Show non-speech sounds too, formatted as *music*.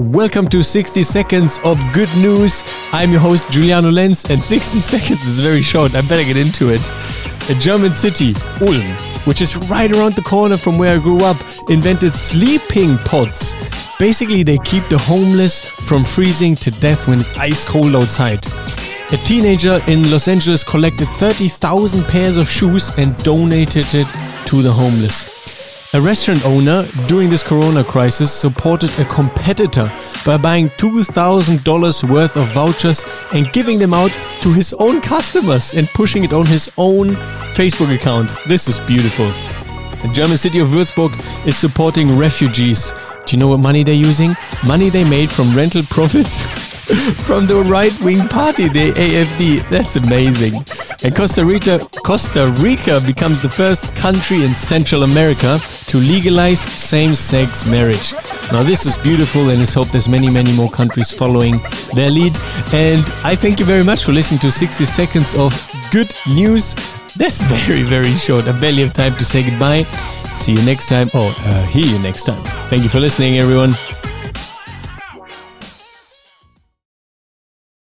Welcome to 60 Seconds of Good News. I'm your host, Giuliano Lenz, and 60 *laughs* seconds is very short. I better get into it. A German city, Ulm, which is right around the corner from where I grew up, invented sleeping pods. Basically, they keep the homeless from freezing to death when it's ice cold outside. A teenager in Los Angeles collected 30,000 pairs of shoes and donated it to the homeless. A restaurant owner during this corona crisis supported a competitor by buying $2,000 worth of vouchers and giving them out to his own customers and pushing it on his own Facebook account. This is beautiful. The German city of Würzburg is supporting refugees. Do you know what money they're using? Money they made from rental profits *laughs* from the right wing party, the AFD. That's amazing. And Costa Rica, Costa Rica becomes the first country in Central America to legalize same sex marriage. Now, this is beautiful, and let's hope there's many, many more countries following their lead. And I thank you very much for listening to 60 seconds of good news. That's *laughs* very, very short. I barely have time to say goodbye. See you next time, or uh, hear you next time. Thank you for listening, everyone.